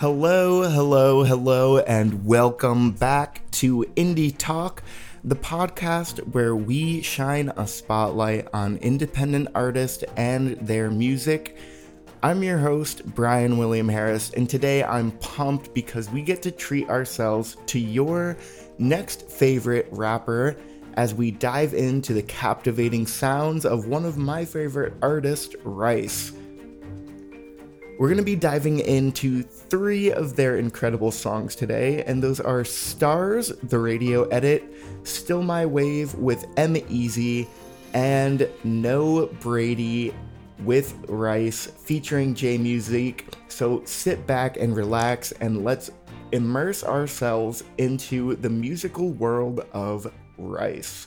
Hello, hello, hello, and welcome back to Indie Talk, the podcast where we shine a spotlight on independent artists and their music. I'm your host, Brian William Harris, and today I'm pumped because we get to treat ourselves to your next favorite rapper as we dive into the captivating sounds of one of my favorite artists, Rice. We're going to be diving into three of their incredible songs today, and those are Starz, the radio edit, Still My Wave with M Easy, and No Brady with Rice featuring JMuzique. So sit back and relax and let's immerse ourselves into the musical world of Rice.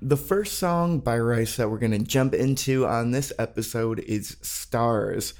The first song by Rice that we're going to jump into on this episode is Starz.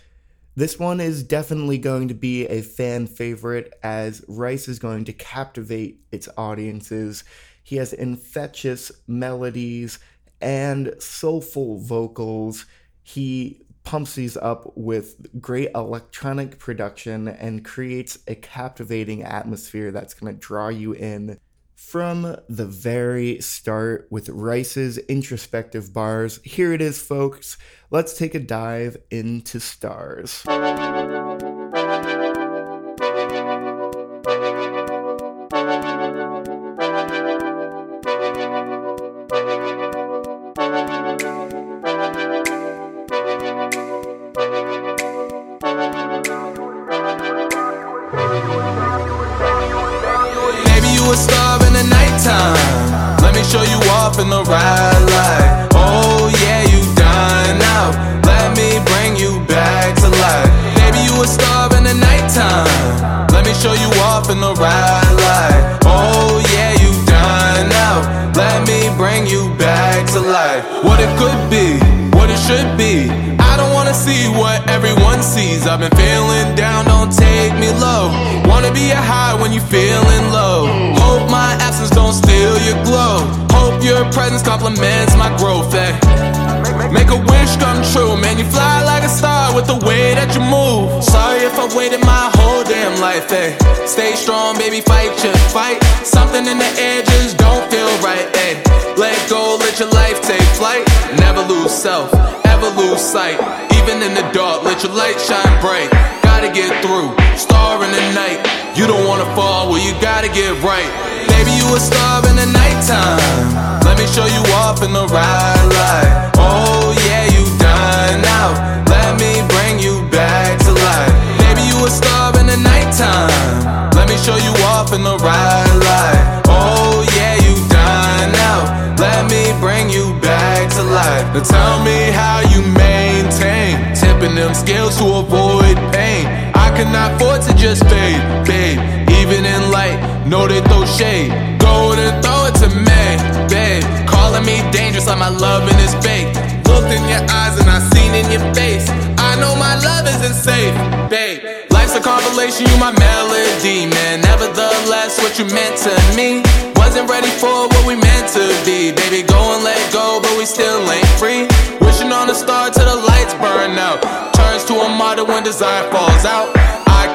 This one is definitely going to be a fan favorite as Rice is going to captivate its audiences. He has infectious melodies and soulful vocals. He pumps these up with great electronic production and creates a captivating atmosphere that's going to draw you in from the very start with Rice's introspective bars. Here it is, folks. Let's take a dive into stars. In the ride light. Oh yeah, you done now. Let me bring you back to life. Maybe you a star in the nighttime. Let me show you off in the ride light. Oh yeah, you done now. Let me bring you back to life. What it could be, what it should be. I don't wanna see what everyone sees. I've been feeling down, don't take me low. Wanna be a high when you feeling low. Your presence complements my growth, eh? Make a wish come true, man. You fly like a star with the way that you move. Sorry if I waited my whole damn life, eh? Stay strong, baby, fight your fight. Something in the just don't feel right, eh? Let go, let your life take flight. Never lose self, ever lose sight. Even in the dark, let your light shine bright. Gotta get through, star in the night. You don't wanna fall, well, you gotta get right. Maybe you a star in the nighttime. Let me show you off in the ride light. Oh yeah, you done now. Let me bring you back to life. Maybe you a star in the nighttime. Let me show you off in the ride light. Oh yeah, you done now. Let me bring you back to life. Now tell just fade, babe. Even in light, know they throw shade. Go and throw it to me, babe. Calling me dangerous like my love loving is fake. Looked in your eyes and I seen in your face. I know my love isn't safe, babe. Life's a compilation, you my melody, man. Nevertheless, what you meant to me wasn't ready for what we meant to be. Baby, go and let go, but we still ain't free. Wishing on a star till the lights burn out. Turns to a model when desire falls out.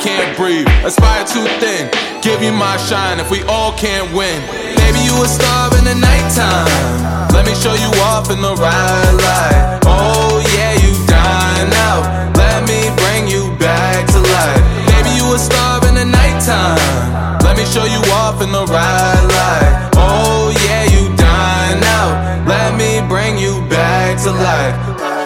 Can't breathe, aspire too thin. Give you my shine if we all can't win. Maybe you a star in the nighttime. Let me show you off in the ride light. Oh yeah, you done now. Let me bring you back to life. Maybe you a star in the nighttime. Let me show you off in the ride light. Oh yeah, you done now. Let me bring you back to life.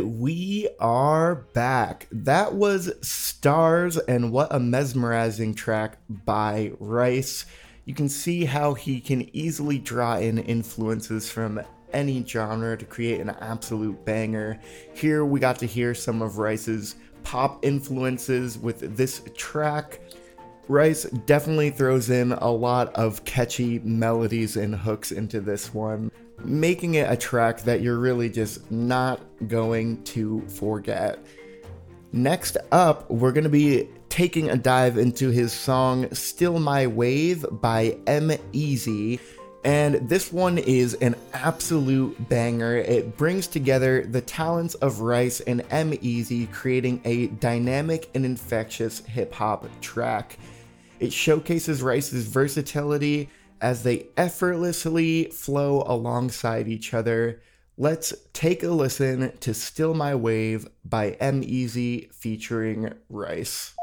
We are back. That was Starz, and what a mesmerizing track by Rice. You can see how he can easily draw in influences from any genre to create an absolute banger. Here we got to hear some of Rice's pop influences with this track. Rice definitely throws in a lot of catchy melodies and hooks into this one, making it a track that you're really just not going to forget. Next up, we're going to be taking a dive into his song Still My Wave by M Easy. And this one is an absolute banger. It brings together the talents of Rice and M-EZY, creating a dynamic and infectious hip hop track. It showcases Rice's versatility as they effortlessly flow alongside each other. Let's take a listen to Still My Wave by M-EZY featuring Rice.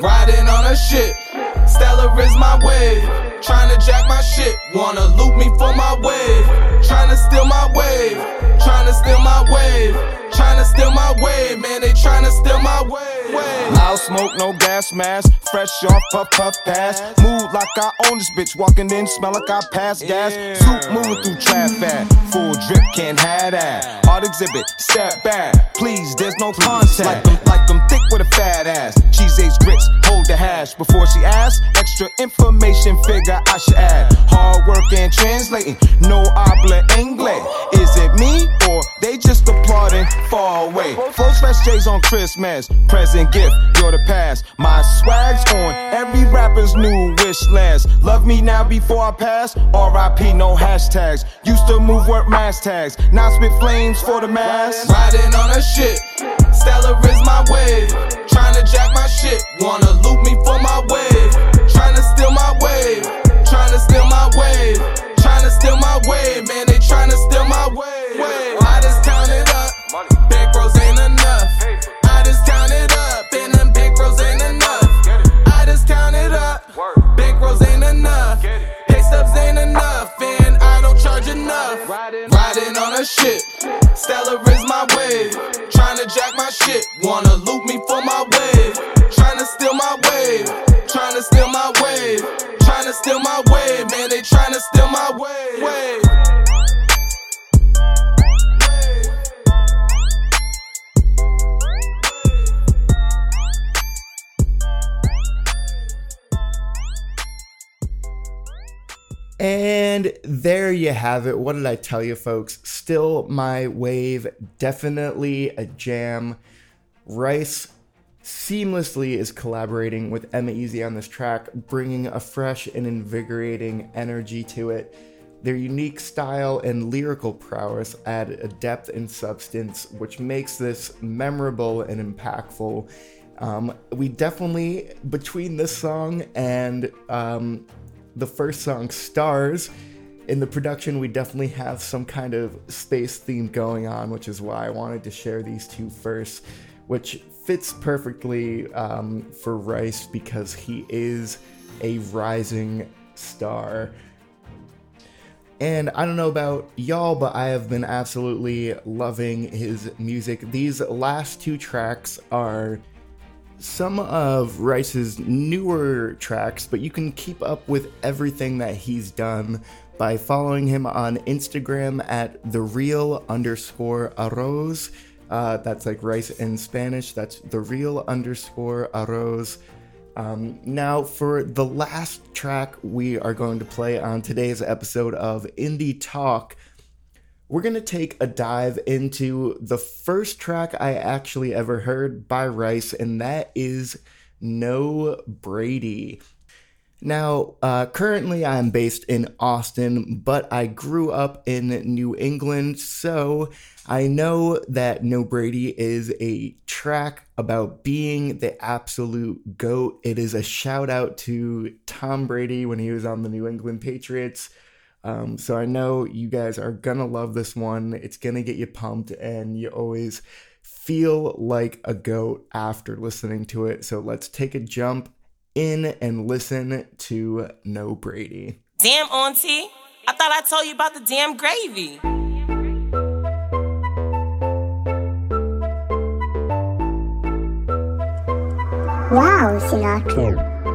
Riding on a ship, Stella is my wave. Trying to jack my shit, wanna loot me for my wave. Trying to steal my wave, trying to steal my wave. Trying to steal my wave, man, they trying to steal my wave. Loud smoke, no gas mask. Fresh off puff puff pass. Move like I own this bitch. Walking in, smell like I pass gas. Suit moving through traffic. Full drip, can't have that. Art exhibit, step back. Please, there's no contact. Like I'm, like I'm thick with a fat ass. Cheese age grits, hold the hash. Before she asks, extra information figure I should add. Hard work and translating, no habla inglés. Is away? Fresh J's on Christmas, present gift, you're the past. My swag's on every rapper's new wish list. Love me now before I pass. RIP, no hashtags. Used to move work mass tags. Now spit flames for the mass. Riding on a shit, Stella is my wave. Trying to jack my shit, wanna loot me for my wave. Trying to steal my wave, you have it. What did I tell you, folks? Still my wave. Definitely a jam. Rice seamlessly is collaborating with M-EZY on this track, bringing a fresh and invigorating energy to it. Their unique style and lyrical prowess add a depth and substance, which makes this memorable and impactful. Um, we definitely, between this song and um, the first song, Starz, in the production, we definitely have some kind of space theme going on, which is why I wanted to share these two first, which fits perfectly um, for Rice because he is a rising star. And I don't know about y'all, but I have been absolutely loving his music. These last two tracks are some of Rice's newer tracks, but you can keep up with everything that he's done by following him on Instagram at the real underscore arroz. Uh, that's like rice in Spanish. That's the real underscore arroz. Um, now, for the last track we are going to play on today's episode of Indie Talk, we're going to take a dive into the first track I actually ever heard by Rice, and that is No Brady. Now, uh, currently I'm based in Austin, but I grew up in New England, so I know that No Brady is a track about being the absolute GOAT. It is a shout out to Tom Brady when he was on the New England Patriots. Um, so I know you guys are gonna love this one. It's gonna get you pumped, and you always feel like a goat after listening to it. So let's take a jump in and listen to No Brady. Damn, Auntie. I thought I told you about the damn gravy. Wow, Sinatra.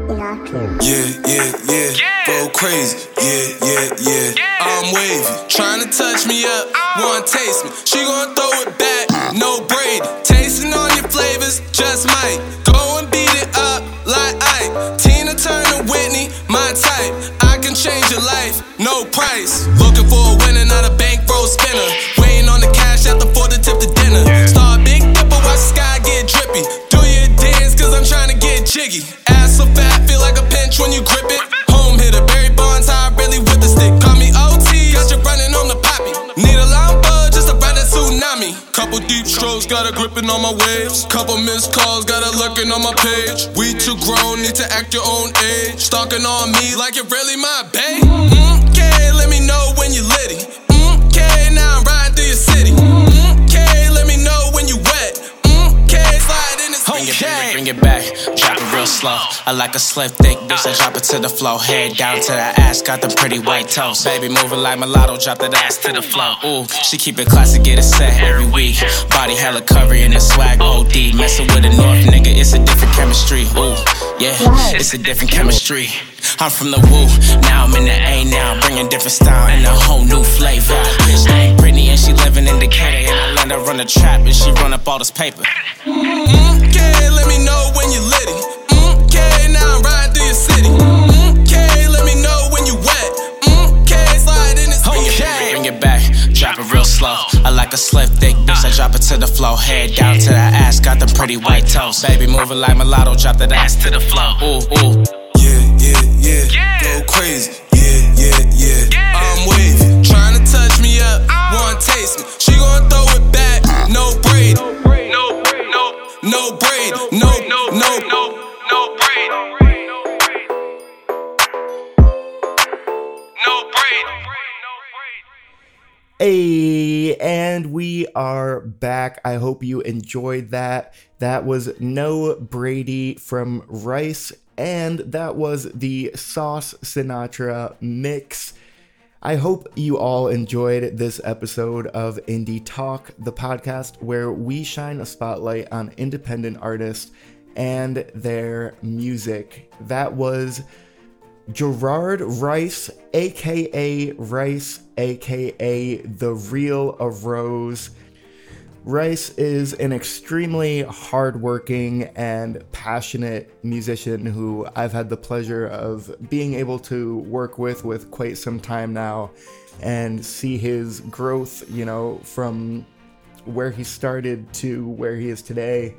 Sinatra. Yeah, yeah, yeah, Go crazy. Yeah, yeah, yeah. I'm wavy. Trying to touch me up. Oh. Want taste me. She gon' throw it back. No Brady. Tasting on your flavors. Just might. Go and beat it up like Ike. Tina Turner, Whitney. My type. I can change your life. No price. Looking for a winner, not a bankroll spinner. Waiting on the cash after for the tip to dinner. Star big dipper, watch the sky get drippy. Do your dance, cause I'm trying to get jiggy. Ass so fat, feel like a pinch when you grip it. Home hitter, Barry Bonds, how I really with the stick. Call me OT, got you running on the poppy. Need a lamba just to ride a tsunami. Couple deep strokes, got a gripping on my waves. Lurking on my page. We too grown, need to act your own age. Stalking on me like you're really my bae. Okay, mm-hmm. let me know I like a slim, thick bitch. I drop it to the floor. Head down to the ass. Got them pretty white toes. Baby moving like mulatto. Drop that ass to the floor. Ooh, she keep it classy, get it set every week. Body hella covered in the swag OD. Messing with a North nigga, it's a different chemistry. Ooh, yeah, it's a different chemistry. I'm from the woo, now I'm in the A now. I'm Bringing different style and a whole new flavor. Bitch named Brittany and she living in Decatur. And I let her run the trap and she run up all this paper. Mm-hmm, okay, let me know when litty. Okay, like a slim, thick bitch. I drop it to the floor, head down to the ass. Got them pretty white toes. Baby moving like mulatto, drop that ass to the floor. Ooh, ooh. Yeah, yeah, yeah. Go crazy. Hey, and we are back. I hope you enjoyed that. That was No Brady from Rice, and that was the Sauce Sinatra mix. I hope you all enjoyed this episode of Indie Talk, the podcast where we shine a spotlight on independent artists and their music. That was Gerard Rice, aka Rice, aka The Real Arroz. Rice is an extremely hardworking and passionate musician who I've had the pleasure of being able to work with with quite some time now and see his growth, you know, from where he started to where he is today.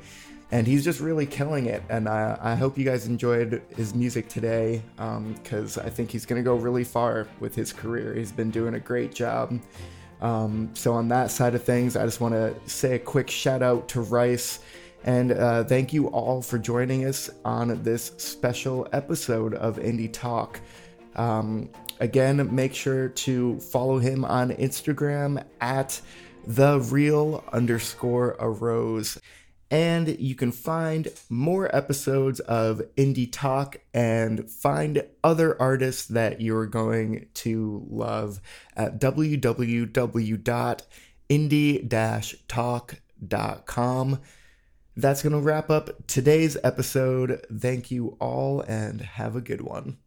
And he's just really killing it. And I, I hope you guys enjoyed his music today because I think he's going to go really far with his career. He's been doing a great job. Um, so, on that side of things, I just want to say a quick shout out to Rice and uh, thank you all for joining us on this special episode of Indie Talk. Um, again, make sure to follow him on Instagram at the real underscore arroz. And you can find more episodes of Indie Talk and find other artists that you're going to love at www.indie-talk.com. That's going to wrap up today's episode. Thank you all and have a good one.